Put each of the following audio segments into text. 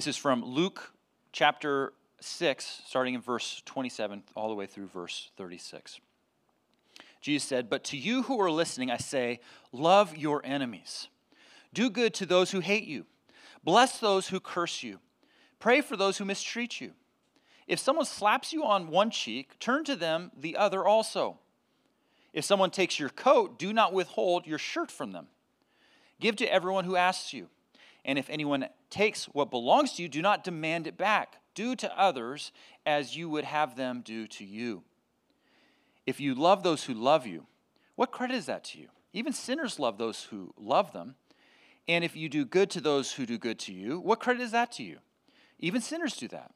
This is from Luke chapter 6, starting in verse 27, all the way through verse 36. Jesus said, But to you who are listening, I say, love your enemies. Do good to those who hate you. Bless those who curse you. Pray for those who mistreat you. If someone slaps you on one cheek, turn to them the other also. If someone takes your coat, do not withhold your shirt from them. Give to everyone who asks you. And if anyone takes what belongs to you, do not demand it back. Do to others as you would have them do to you. If you love those who love you, what credit is that to you? Even sinners love those who love them. And if you do good to those who do good to you, what credit is that to you? Even sinners do that.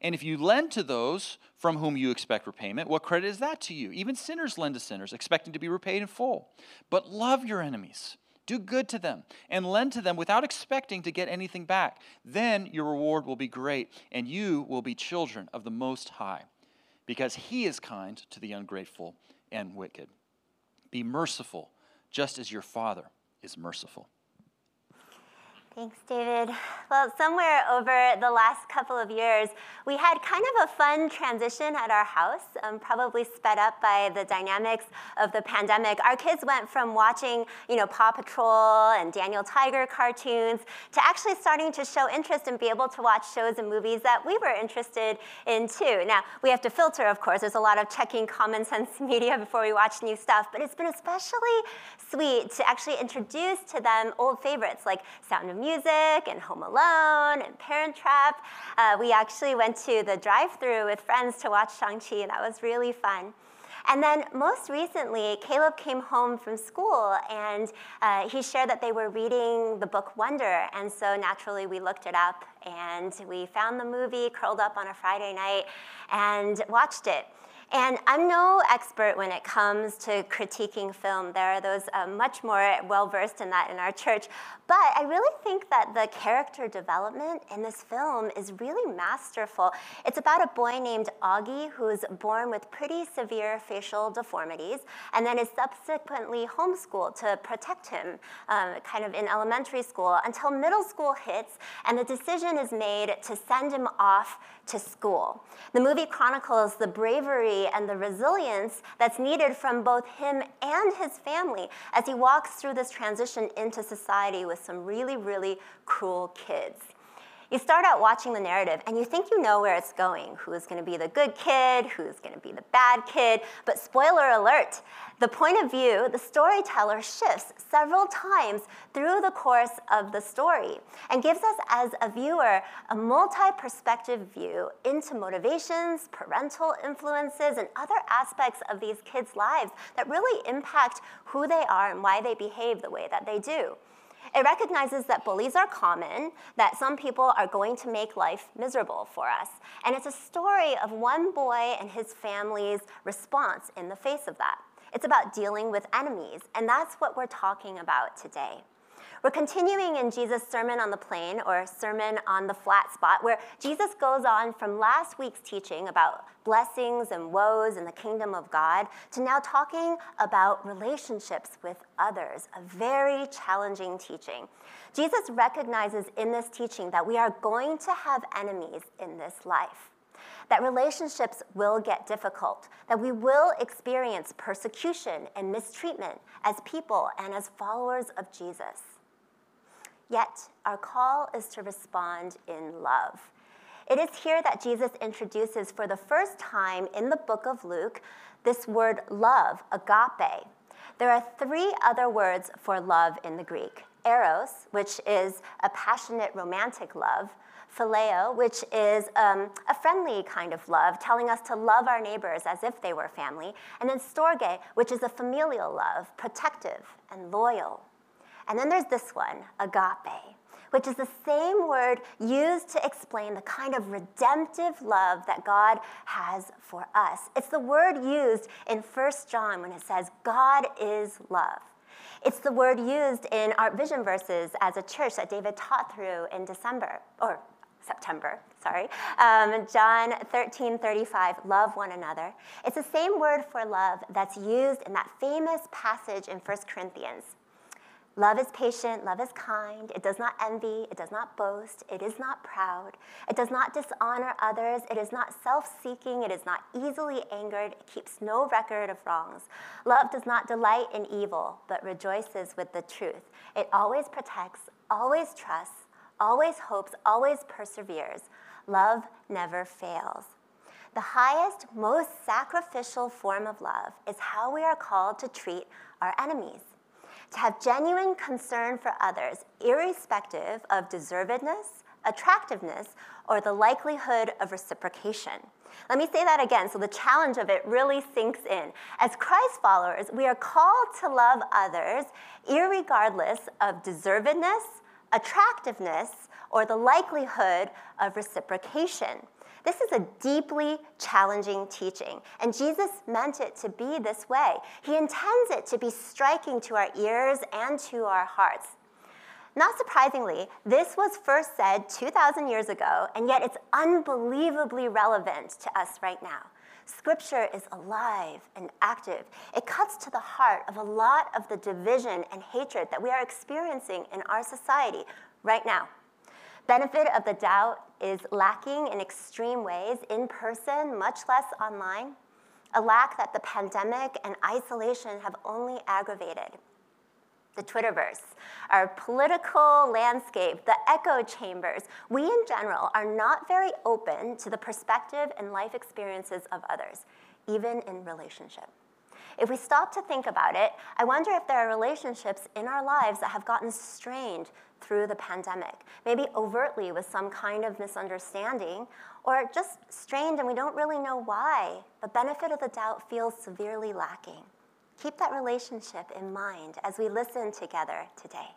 And if you lend to those from whom you expect repayment, what credit is that to you? Even sinners lend to sinners, expecting to be repaid in full. But love your enemies. Do good to them and lend to them without expecting to get anything back. Then your reward will be great, and you will be children of the Most High, because He is kind to the ungrateful and wicked. Be merciful, just as your Father is merciful. Thanks, David. Well, somewhere over the last couple of years, we had kind of a fun transition at our house, um, probably sped up by the dynamics of the pandemic. Our kids went from watching, you know, Paw Patrol and Daniel Tiger cartoons to actually starting to show interest and be able to watch shows and movies that we were interested in too. Now, we have to filter, of course. There's a lot of checking common sense media before we watch new stuff, but it's been especially sweet to actually introduce to them old favorites like Sound of Music and Home Alone and Parent Trap. Uh, we actually went to the drive-through with friends to watch Shang-Chi, and that was really fun. And then most recently, Caleb came home from school and uh, he shared that they were reading the book Wonder. And so naturally, we looked it up and we found the movie, curled up on a Friday night, and watched it. And I'm no expert when it comes to critiquing film. There are those uh, much more well versed in that in our church. But I really think that the character development in this film is really masterful. It's about a boy named Augie who's born with pretty severe facial deformities and then is subsequently homeschooled to protect him, um, kind of in elementary school, until middle school hits and the decision is made to send him off to school. The movie chronicles the bravery and the resilience that's needed from both him and his family as he walks through this transition into society with some really, really cruel kids. You start out watching the narrative and you think you know where it's going who's going to be the good kid, who's going to be the bad kid. But spoiler alert, the point of view, the storyteller shifts several times through the course of the story and gives us, as a viewer, a multi perspective view into motivations, parental influences, and other aspects of these kids' lives that really impact who they are and why they behave the way that they do. It recognizes that bullies are common, that some people are going to make life miserable for us. And it's a story of one boy and his family's response in the face of that. It's about dealing with enemies, and that's what we're talking about today. We're continuing in Jesus' Sermon on the Plain or Sermon on the Flat Spot, where Jesus goes on from last week's teaching about blessings and woes in the kingdom of God to now talking about relationships with others, a very challenging teaching. Jesus recognizes in this teaching that we are going to have enemies in this life that relationships will get difficult, that we will experience persecution and mistreatment as people and as followers of Jesus. Yet, our call is to respond in love. It is here that Jesus introduces for the first time in the book of Luke this word love, agape. There are three other words for love in the Greek eros, which is a passionate romantic love, phileo, which is um, a friendly kind of love, telling us to love our neighbors as if they were family, and then storge, which is a familial love, protective and loyal. And then there's this one, agape, which is the same word used to explain the kind of redemptive love that God has for us. It's the word used in 1 John when it says, God is love. It's the word used in our vision verses as a church that David taught through in December, or September, sorry. Um, John 13, 35, love one another. It's the same word for love that's used in that famous passage in 1 Corinthians Love is patient, love is kind, it does not envy, it does not boast, it is not proud, it does not dishonor others, it is not self seeking, it is not easily angered, it keeps no record of wrongs. Love does not delight in evil, but rejoices with the truth. It always protects, always trusts, always hopes, always perseveres. Love never fails. The highest, most sacrificial form of love is how we are called to treat our enemies to have genuine concern for others, irrespective of deservedness, attractiveness, or the likelihood of reciprocation. Let me say that again so the challenge of it really sinks in. As Christ followers, we are called to love others irregardless of deservedness, attractiveness, or the likelihood of reciprocation. This is a deeply challenging teaching, and Jesus meant it to be this way. He intends it to be striking to our ears and to our hearts. Not surprisingly, this was first said 2,000 years ago, and yet it's unbelievably relevant to us right now. Scripture is alive and active. It cuts to the heart of a lot of the division and hatred that we are experiencing in our society right now. Benefit of the doubt is lacking in extreme ways, in person, much less online, a lack that the pandemic and isolation have only aggravated. The Twitterverse, our political landscape, the echo chambers, we in general are not very open to the perspective and life experiences of others, even in relationship. If we stop to think about it, I wonder if there are relationships in our lives that have gotten strained through the pandemic, maybe overtly with some kind of misunderstanding, or just strained and we don't really know why. The benefit of the doubt feels severely lacking. Keep that relationship in mind as we listen together today.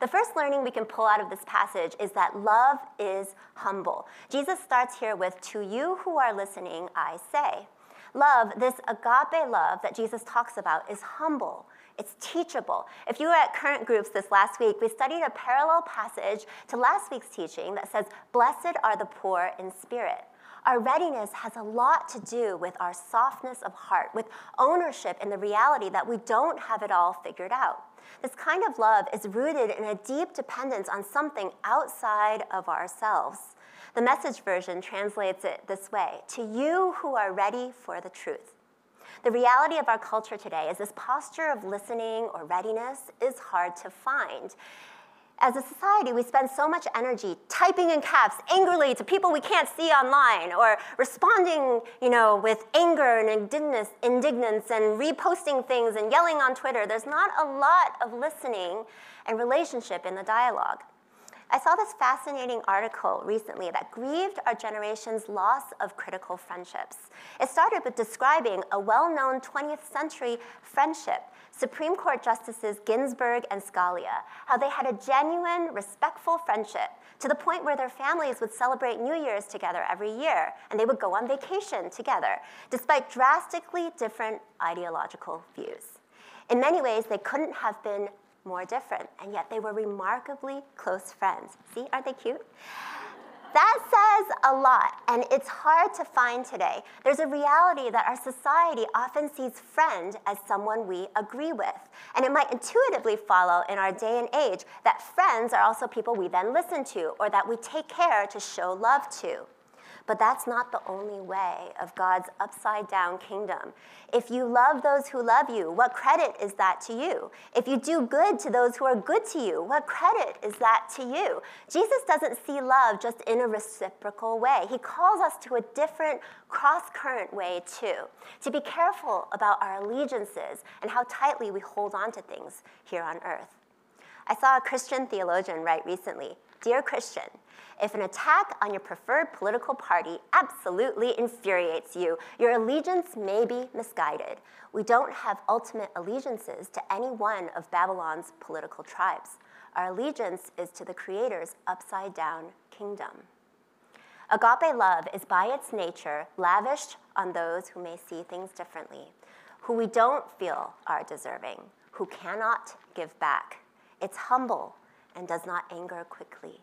The first learning we can pull out of this passage is that love is humble. Jesus starts here with, To you who are listening, I say. Love, this agape love that Jesus talks about, is humble. It's teachable. If you were at current groups this last week, we studied a parallel passage to last week's teaching that says, Blessed are the poor in spirit. Our readiness has a lot to do with our softness of heart, with ownership in the reality that we don't have it all figured out. This kind of love is rooted in a deep dependence on something outside of ourselves. The message version translates it this way To you who are ready for the truth. The reality of our culture today is this posture of listening or readiness is hard to find. As a society, we spend so much energy typing in caps angrily to people we can't see online, or responding, you know, with anger and indignance, indignance and reposting things and yelling on Twitter. There's not a lot of listening and relationship in the dialogue. I saw this fascinating article recently that grieved our generation's loss of critical friendships. It started with describing a well known 20th century friendship, Supreme Court Justices Ginsburg and Scalia, how they had a genuine, respectful friendship to the point where their families would celebrate New Year's together every year and they would go on vacation together, despite drastically different ideological views. In many ways, they couldn't have been more different, and yet they were remarkably close friends. See, aren't they cute? That says a lot, and it's hard to find today. There's a reality that our society often sees friend as someone we agree with. And it might intuitively follow in our day and age that friends are also people we then listen to or that we take care to show love to. But that's not the only way of God's upside down kingdom. If you love those who love you, what credit is that to you? If you do good to those who are good to you, what credit is that to you? Jesus doesn't see love just in a reciprocal way. He calls us to a different cross current way, too, to be careful about our allegiances and how tightly we hold on to things here on earth. I saw a Christian theologian write recently Dear Christian, if an attack on your preferred political party absolutely infuriates you, your allegiance may be misguided. We don't have ultimate allegiances to any one of Babylon's political tribes. Our allegiance is to the Creator's upside down kingdom. Agape love is by its nature lavished on those who may see things differently, who we don't feel are deserving, who cannot give back. It's humble and does not anger quickly.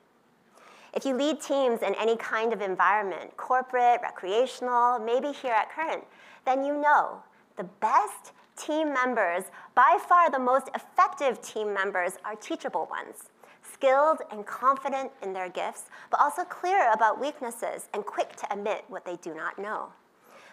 If you lead teams in any kind of environment, corporate, recreational, maybe here at Current, then you know the best team members, by far the most effective team members, are teachable ones skilled and confident in their gifts, but also clear about weaknesses and quick to admit what they do not know.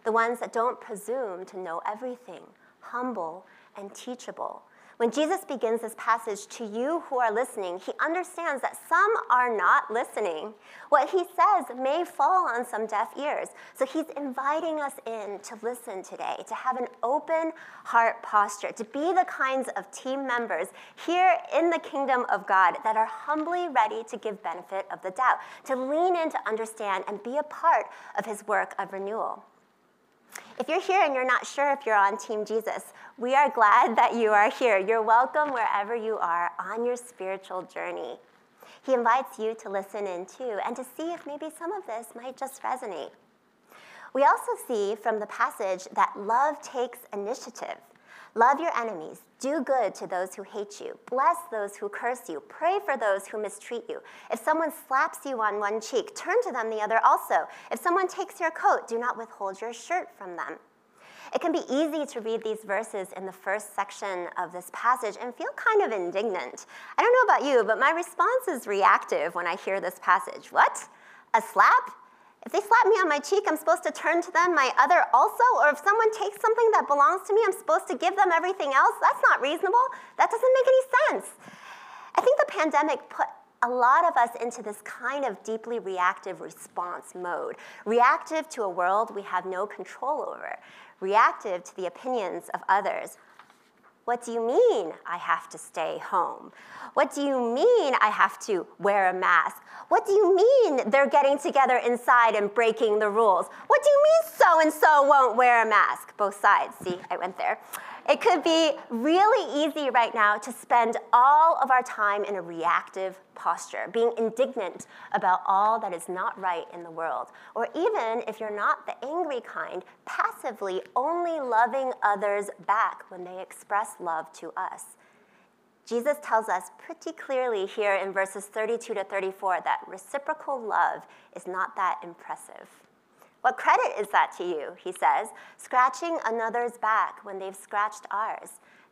The ones that don't presume to know everything, humble and teachable, when Jesus begins this passage to you who are listening, he understands that some are not listening. What he says may fall on some deaf ears. So he's inviting us in to listen today, to have an open heart posture, to be the kinds of team members here in the kingdom of God that are humbly ready to give benefit of the doubt, to lean in to understand and be a part of his work of renewal. If you're here and you're not sure if you're on Team Jesus, we are glad that you are here. You're welcome wherever you are on your spiritual journey. He invites you to listen in too and to see if maybe some of this might just resonate. We also see from the passage that love takes initiative. Love your enemies. Do good to those who hate you. Bless those who curse you. Pray for those who mistreat you. If someone slaps you on one cheek, turn to them the other also. If someone takes your coat, do not withhold your shirt from them. It can be easy to read these verses in the first section of this passage and feel kind of indignant. I don't know about you, but my response is reactive when I hear this passage. What? A slap? If they slap me on my cheek, I'm supposed to turn to them my other also? Or if someone takes something that belongs to me, I'm supposed to give them everything else? That's not reasonable. That doesn't make any sense. I think the pandemic put a lot of us into this kind of deeply reactive response mode, reactive to a world we have no control over, reactive to the opinions of others, what do you mean I have to stay home? What do you mean I have to wear a mask? What do you mean they're getting together inside and breaking the rules? What do you mean so and so won't wear a mask? Both sides. See, I went there. It could be really easy right now to spend all of our time in a reactive posture, being indignant about all that is not right in the world. Or even if you're not the angry kind, passively only loving others back when they express love to us. Jesus tells us pretty clearly here in verses 32 to 34 that reciprocal love is not that impressive. What credit is that to you, he says, scratching another's back when they've scratched ours?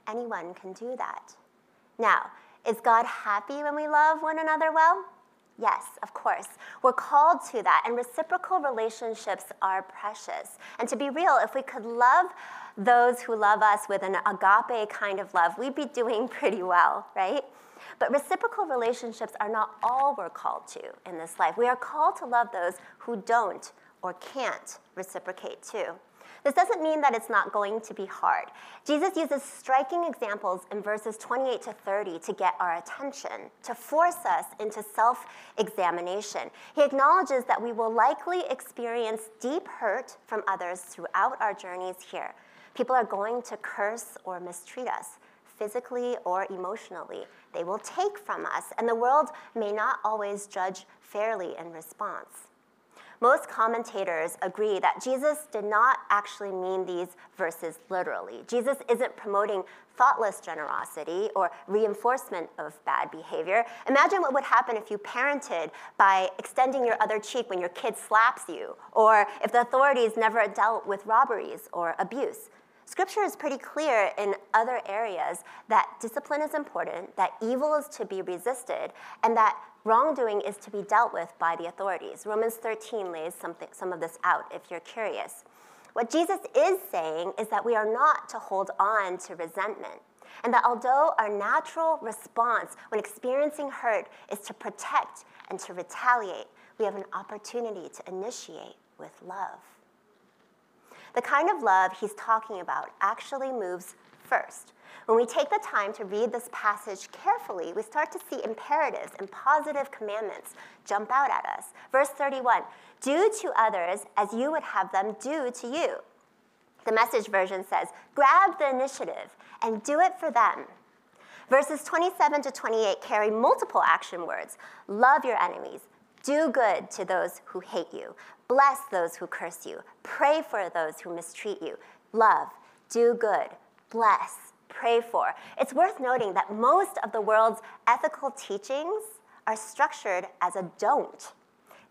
Anyone can do that. Now, is God happy when we love one another well? Yes, of course. We're called to that, and reciprocal relationships are precious. And to be real, if we could love those who love us with an agape kind of love, we'd be doing pretty well, right? But reciprocal relationships are not all we're called to in this life. We are called to love those who don't or can't reciprocate to. This doesn't mean that it's not going to be hard. Jesus uses striking examples in verses 28 to 30 to get our attention, to force us into self examination. He acknowledges that we will likely experience deep hurt from others throughout our journeys here. People are going to curse or mistreat us physically or emotionally. They will take from us, and the world may not always judge fairly in response. Most commentators agree that Jesus did not actually mean these verses literally. Jesus isn't promoting thoughtless generosity or reinforcement of bad behavior. Imagine what would happen if you parented by extending your other cheek when your kid slaps you, or if the authorities never dealt with robberies or abuse. Scripture is pretty clear in other areas that discipline is important, that evil is to be resisted, and that wrongdoing is to be dealt with by the authorities. Romans 13 lays some of this out if you're curious. What Jesus is saying is that we are not to hold on to resentment. And that although our natural response when experiencing hurt is to protect and to retaliate, we have an opportunity to initiate with love. The kind of love he's talking about actually moves first. When we take the time to read this passage carefully, we start to see imperatives and positive commandments jump out at us. Verse 31 Do to others as you would have them do to you. The message version says, Grab the initiative and do it for them. Verses 27 to 28 carry multiple action words love your enemies, do good to those who hate you, Bless those who curse you. Pray for those who mistreat you. Love, do good, bless, pray for. It's worth noting that most of the world's ethical teachings are structured as a don't.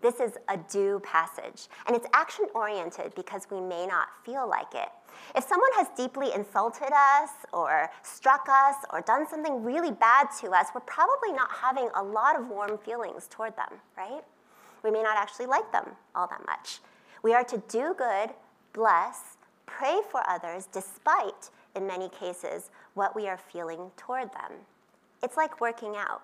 This is a do passage, and it's action oriented because we may not feel like it. If someone has deeply insulted us or struck us or done something really bad to us, we're probably not having a lot of warm feelings toward them, right? We may not actually like them all that much. We are to do good, bless, pray for others despite, in many cases, what we are feeling toward them. It's like working out.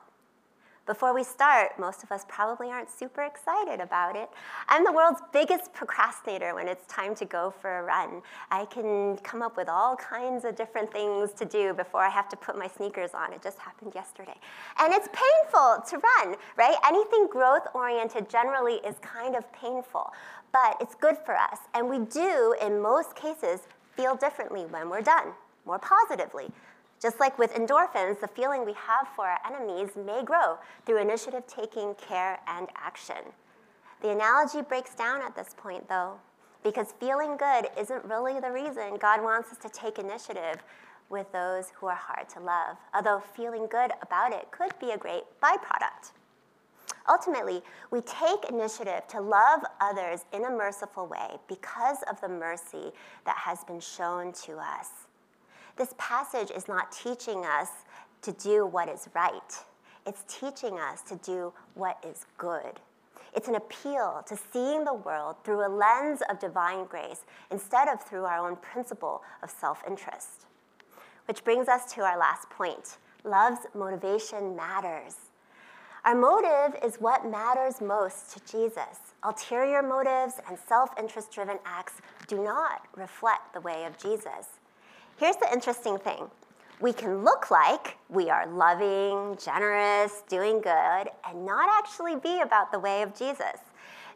Before we start, most of us probably aren't super excited about it. I'm the world's biggest procrastinator when it's time to go for a run. I can come up with all kinds of different things to do before I have to put my sneakers on. It just happened yesterday. And it's painful to run, right? Anything growth oriented generally is kind of painful, but it's good for us. And we do, in most cases, feel differently when we're done, more positively. Just like with endorphins, the feeling we have for our enemies may grow through initiative taking, care, and action. The analogy breaks down at this point, though, because feeling good isn't really the reason God wants us to take initiative with those who are hard to love, although feeling good about it could be a great byproduct. Ultimately, we take initiative to love others in a merciful way because of the mercy that has been shown to us. This passage is not teaching us to do what is right, it's teaching us to do what is good. It's an appeal to seeing the world through a lens of divine grace instead of through our own principle of self interest. Which brings us to our last point love's motivation matters. Our motive is what matters most to Jesus. Ulterior motives and self interest driven acts do not reflect the way of Jesus. Here's the interesting thing we can look like we are loving, generous, doing good, and not actually be about the way of Jesus.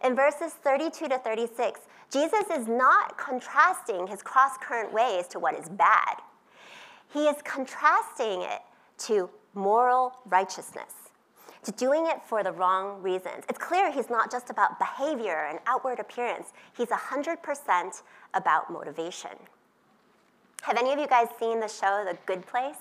In verses 32 to 36, Jesus is not contrasting his cross current ways to what is bad. He is contrasting it to moral righteousness, to doing it for the wrong reasons. It's clear he's not just about behavior and outward appearance, he's 100% about motivation. Have any of you guys seen the show The Good Place?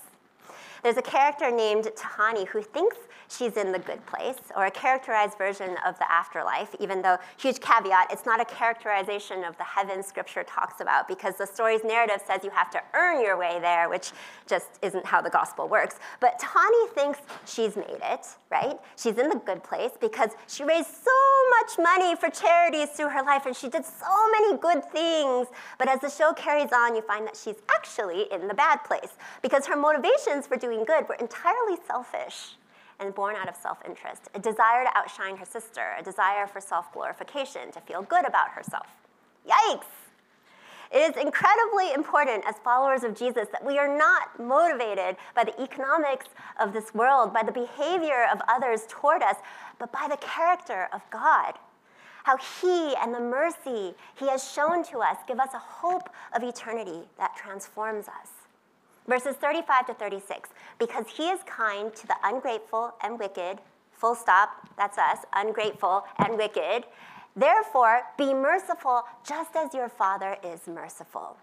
There's a character named Tahani who thinks she's in the good place, or a characterized version of the afterlife, even though, huge caveat, it's not a characterization of the heaven scripture talks about, because the story's narrative says you have to earn your way there, which just isn't how the gospel works. But Tahani thinks she's made it, right? She's in the good place because she raised so much money for charities through her life, and she did so many good things. But as the show carries on, you find that she's actually in the bad place, because her motivations for doing good were entirely selfish and born out of self interest, a desire to outshine her sister, a desire for self glorification, to feel good about herself. Yikes! It is incredibly important as followers of Jesus that we are not motivated by the economics of this world, by the behavior of others toward us, but by the character of God. How He and the mercy He has shown to us give us a hope of eternity that transforms us. Verses 35 to 36 because he is kind to the ungrateful and wicked, full stop, that's us, ungrateful and wicked. Therefore, be merciful just as your Father is merciful.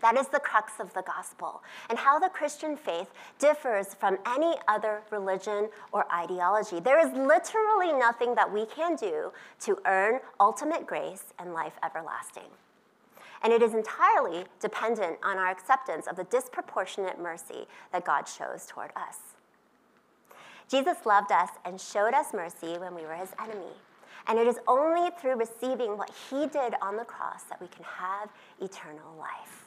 That is the crux of the gospel and how the Christian faith differs from any other religion or ideology. There is literally nothing that we can do to earn ultimate grace and life everlasting and it is entirely dependent on our acceptance of the disproportionate mercy that God shows toward us. Jesus loved us and showed us mercy when we were his enemy. And it is only through receiving what he did on the cross that we can have eternal life.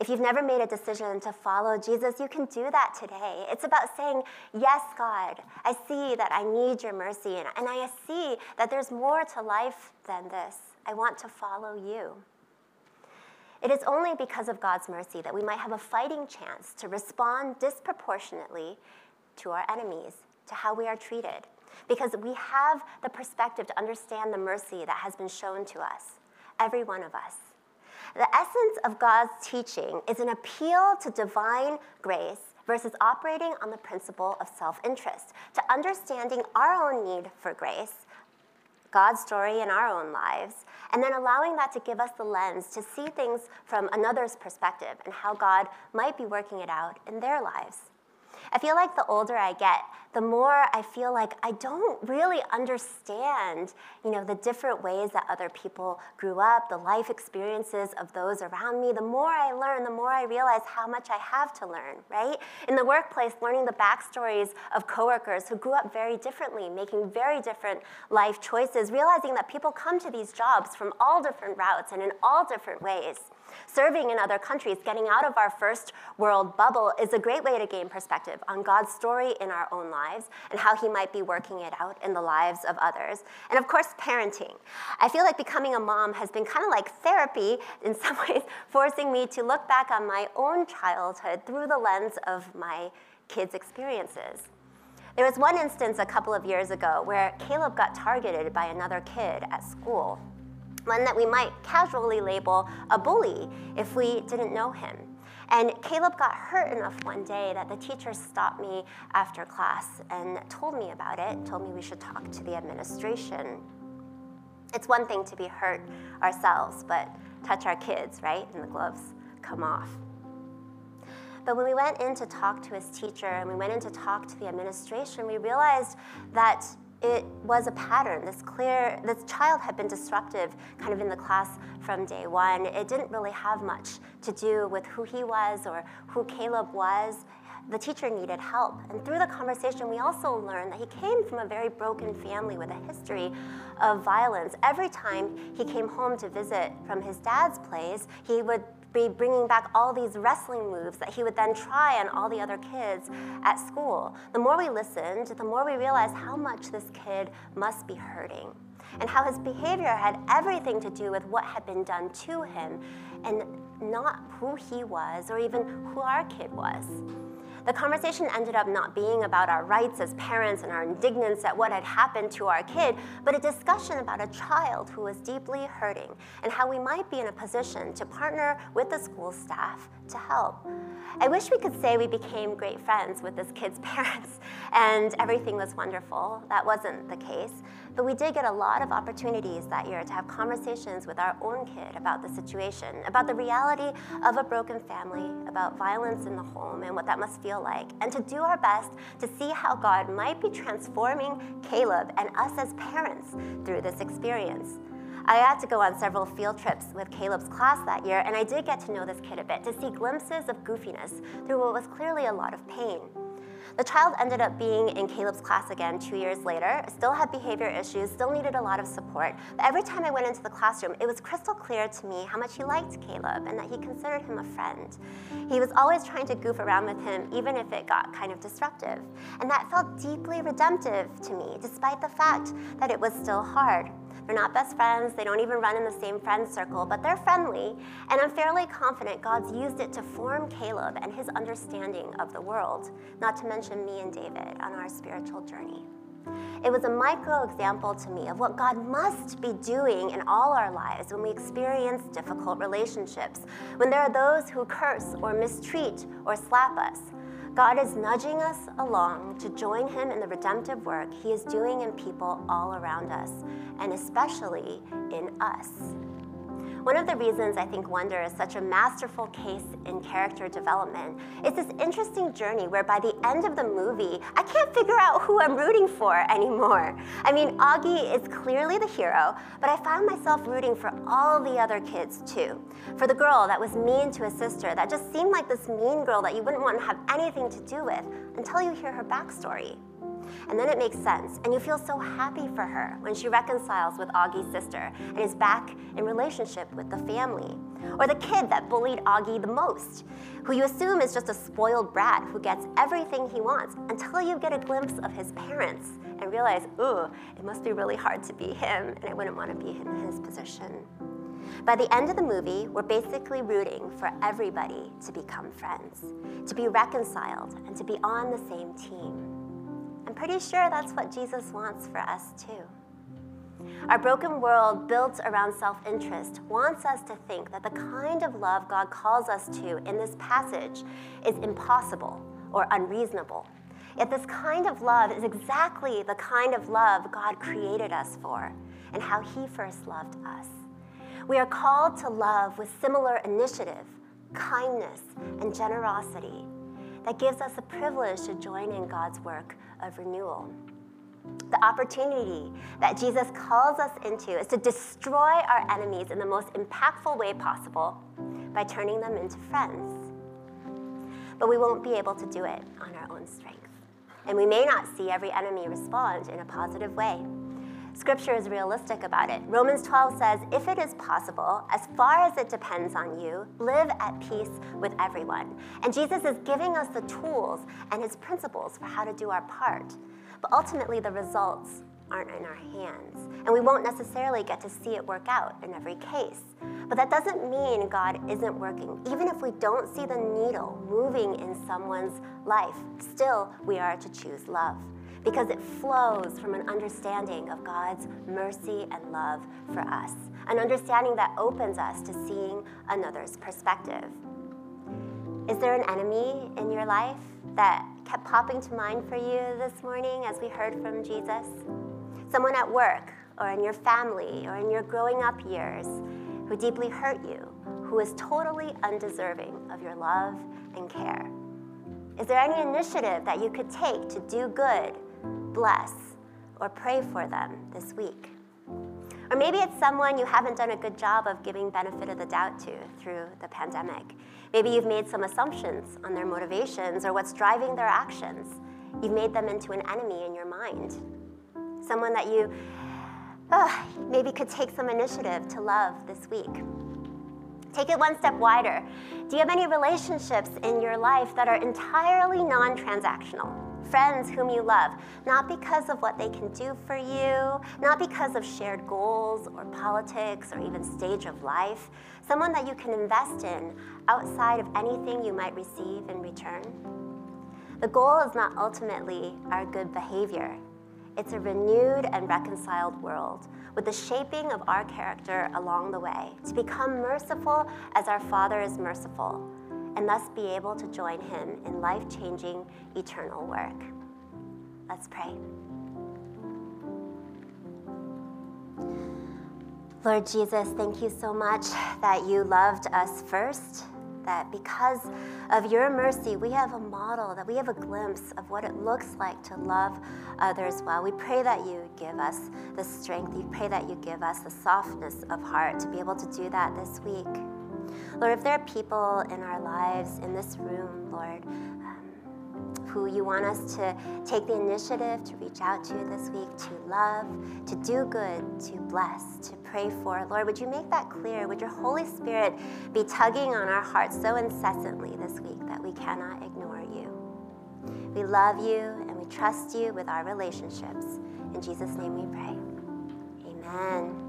If you've never made a decision to follow Jesus, you can do that today. It's about saying, Yes, God, I see that I need your mercy, and, I see that there's more to life than this. I want to follow you. It is only because of God's mercy that we might have a fighting chance to respond disproportionately to our enemies, to how we are treated, because we have the perspective to understand the mercy that has been shown to us, every one of us. The essence of God's teaching is an appeal to divine grace versus operating on the principle of self interest, to understanding our own need for grace God's story in our own lives, and then allowing that to give us the lens to see things from another's perspective and how God might be working it out in their lives. I feel like the older I get, the more I feel like I don't really understand, you know, the different ways that other people grew up, the life experiences of those around me. The more I learn, the more I realize how much I have to learn, right? In the workplace, learning the backstories of coworkers who grew up very differently, making very different life choices, realizing that people come to these jobs from all different routes and in all different ways. Serving in other countries, getting out of our first world bubble, is a great way to gain perspective on God's story in our own lives and how He might be working it out in the lives of others. And of course, parenting. I feel like becoming a mom has been kind of like therapy in some ways, forcing me to look back on my own childhood through the lens of my kids' experiences. There was one instance a couple of years ago where Caleb got targeted by another kid at school one that we might casually label a bully if we didn't know him. And Caleb got hurt enough one day that the teacher stopped me after class and told me about it, told me we should talk to the administration. It's one thing to be hurt ourselves, but touch our kids, right? And the gloves come off. But when we went in to talk to his teacher and we went in to talk to the administration, we realized that it was a pattern. This clear, this child had been disruptive kind of in the class from day one. It didn't really have much to do with who he was or who Caleb was. The teacher needed help. And through the conversation, we also learned that he came from a very broken family with a history of violence. Every time he came home to visit from his dad's place, he would be bringing back all these wrestling moves that he would then try on all the other kids at school. The more we listened, the more we realized how much this kid must be hurting and how his behavior had everything to do with what had been done to him and not who he was or even who our kid was. The conversation ended up not being about our rights as parents and our indignance at what had happened to our kid, but a discussion about a child who was deeply hurting and how we might be in a position to partner with the school staff to help. I wish we could say we became great friends with this kid's parents and everything was wonderful. That wasn't the case. But we did get a lot of opportunities that year to have conversations with our own kid about the situation, about the reality of a broken family, about violence in the home and what that must feel like, and to do our best to see how God might be transforming Caleb and us as parents through this experience. I had to go on several field trips with Caleb's class that year, and I did get to know this kid a bit, to see glimpses of goofiness through what was clearly a lot of pain. The child ended up being in Caleb's class again two years later, still had behavior issues, still needed a lot of support. But every time I went into the classroom, it was crystal clear to me how much he liked Caleb and that he considered him a friend. He was always trying to goof around with him, even if it got kind of disruptive. And that felt deeply redemptive to me, despite the fact that it was still hard. They're not best friends, they don't even run in the same friend circle, but they're friendly, and I'm fairly confident God's used it to form Caleb and his understanding of the world, not to mention me and David on our spiritual journey. It was a micro example to me of what God must be doing in all our lives when we experience difficult relationships, when there are those who curse or mistreat or slap us, God is nudging us along to join Him in the redemptive work He is doing in people all around us, and especially in us. One of the reasons I think Wonder is such a masterful case in character development is this interesting journey where by the end of the movie, I can't figure out who I'm rooting for anymore. I mean, Augie is clearly the hero, but I found myself rooting for all the other kids too. For the girl that was mean to a sister, that just seemed like this mean girl that you wouldn't want to have anything to do with until you hear her backstory. And then it makes sense, and you feel so happy for her when she reconciles with Augie's sister and is back in relationship with the family. Or the kid that bullied Augie the most, who you assume is just a spoiled brat who gets everything he wants until you get a glimpse of his parents and realize, ooh, it must be really hard to be him, and I wouldn't want to be in his position. By the end of the movie, we're basically rooting for everybody to become friends, to be reconciled, and to be on the same team. I'm pretty sure that's what Jesus wants for us too. Our broken world, built around self interest, wants us to think that the kind of love God calls us to in this passage is impossible or unreasonable. Yet, this kind of love is exactly the kind of love God created us for and how He first loved us. We are called to love with similar initiative, kindness, and generosity that gives us the privilege to join in God's work of renewal. The opportunity that Jesus calls us into is to destroy our enemies in the most impactful way possible by turning them into friends. But we won't be able to do it on our own strength. And we may not see every enemy respond in a positive way. Scripture is realistic about it. Romans 12 says, If it is possible, as far as it depends on you, live at peace with everyone. And Jesus is giving us the tools and his principles for how to do our part. But ultimately, the results aren't in our hands. And we won't necessarily get to see it work out in every case. But that doesn't mean God isn't working. Even if we don't see the needle moving in someone's life, still we are to choose love because it flows from an understanding of God's mercy and love for us, an understanding that opens us to seeing another's perspective. Is there an enemy in your life that kept popping to mind for you this morning as we heard from Jesus? Someone at work or in your family or in your growing up years who deeply hurt you, who is totally undeserving of your love and care? Is there any initiative that you could take to do good bless, or pray for them this week. Or maybe it's someone you haven't done a good job of giving benefit of the doubt to through the pandemic. Maybe you've made some assumptions on their motivations or what's driving their actions. You've made them into an enemy in your mind. Someone that you uh, maybe could take some initiative to love this week. Take it one step wider. Do you have any relationships in your life that are entirely non transactional? Friends whom you love, not because of what they can do for you, not because of shared goals or politics or even stage of life, someone that you can invest in outside of anything you might receive in return. The goal is not ultimately our good behavior. It's a renewed and reconciled world with the shaping of our character along the way to become merciful as our Father is merciful and thus be able to join him in life changing eternal work. Let's pray. Lord Jesus, thank you so much that you loved us first, that because of your mercy, we have a model, that we have a glimpse of what it looks like to love others well. We pray that you give us the strength, we pray that you give us the softness of heart to be able to do that this week. Lord, if there are people in our lives in this room, Lord, um, who you want us to take the initiative to reach out to this week, to love, to do good, to bless, to pray for, Lord, would you make that clear? Would your Holy Spirit be tugging on our hearts so incessantly this week that we cannot ignore you? We love you and we trust you with our relationships. In Jesus' name we pray. Amen.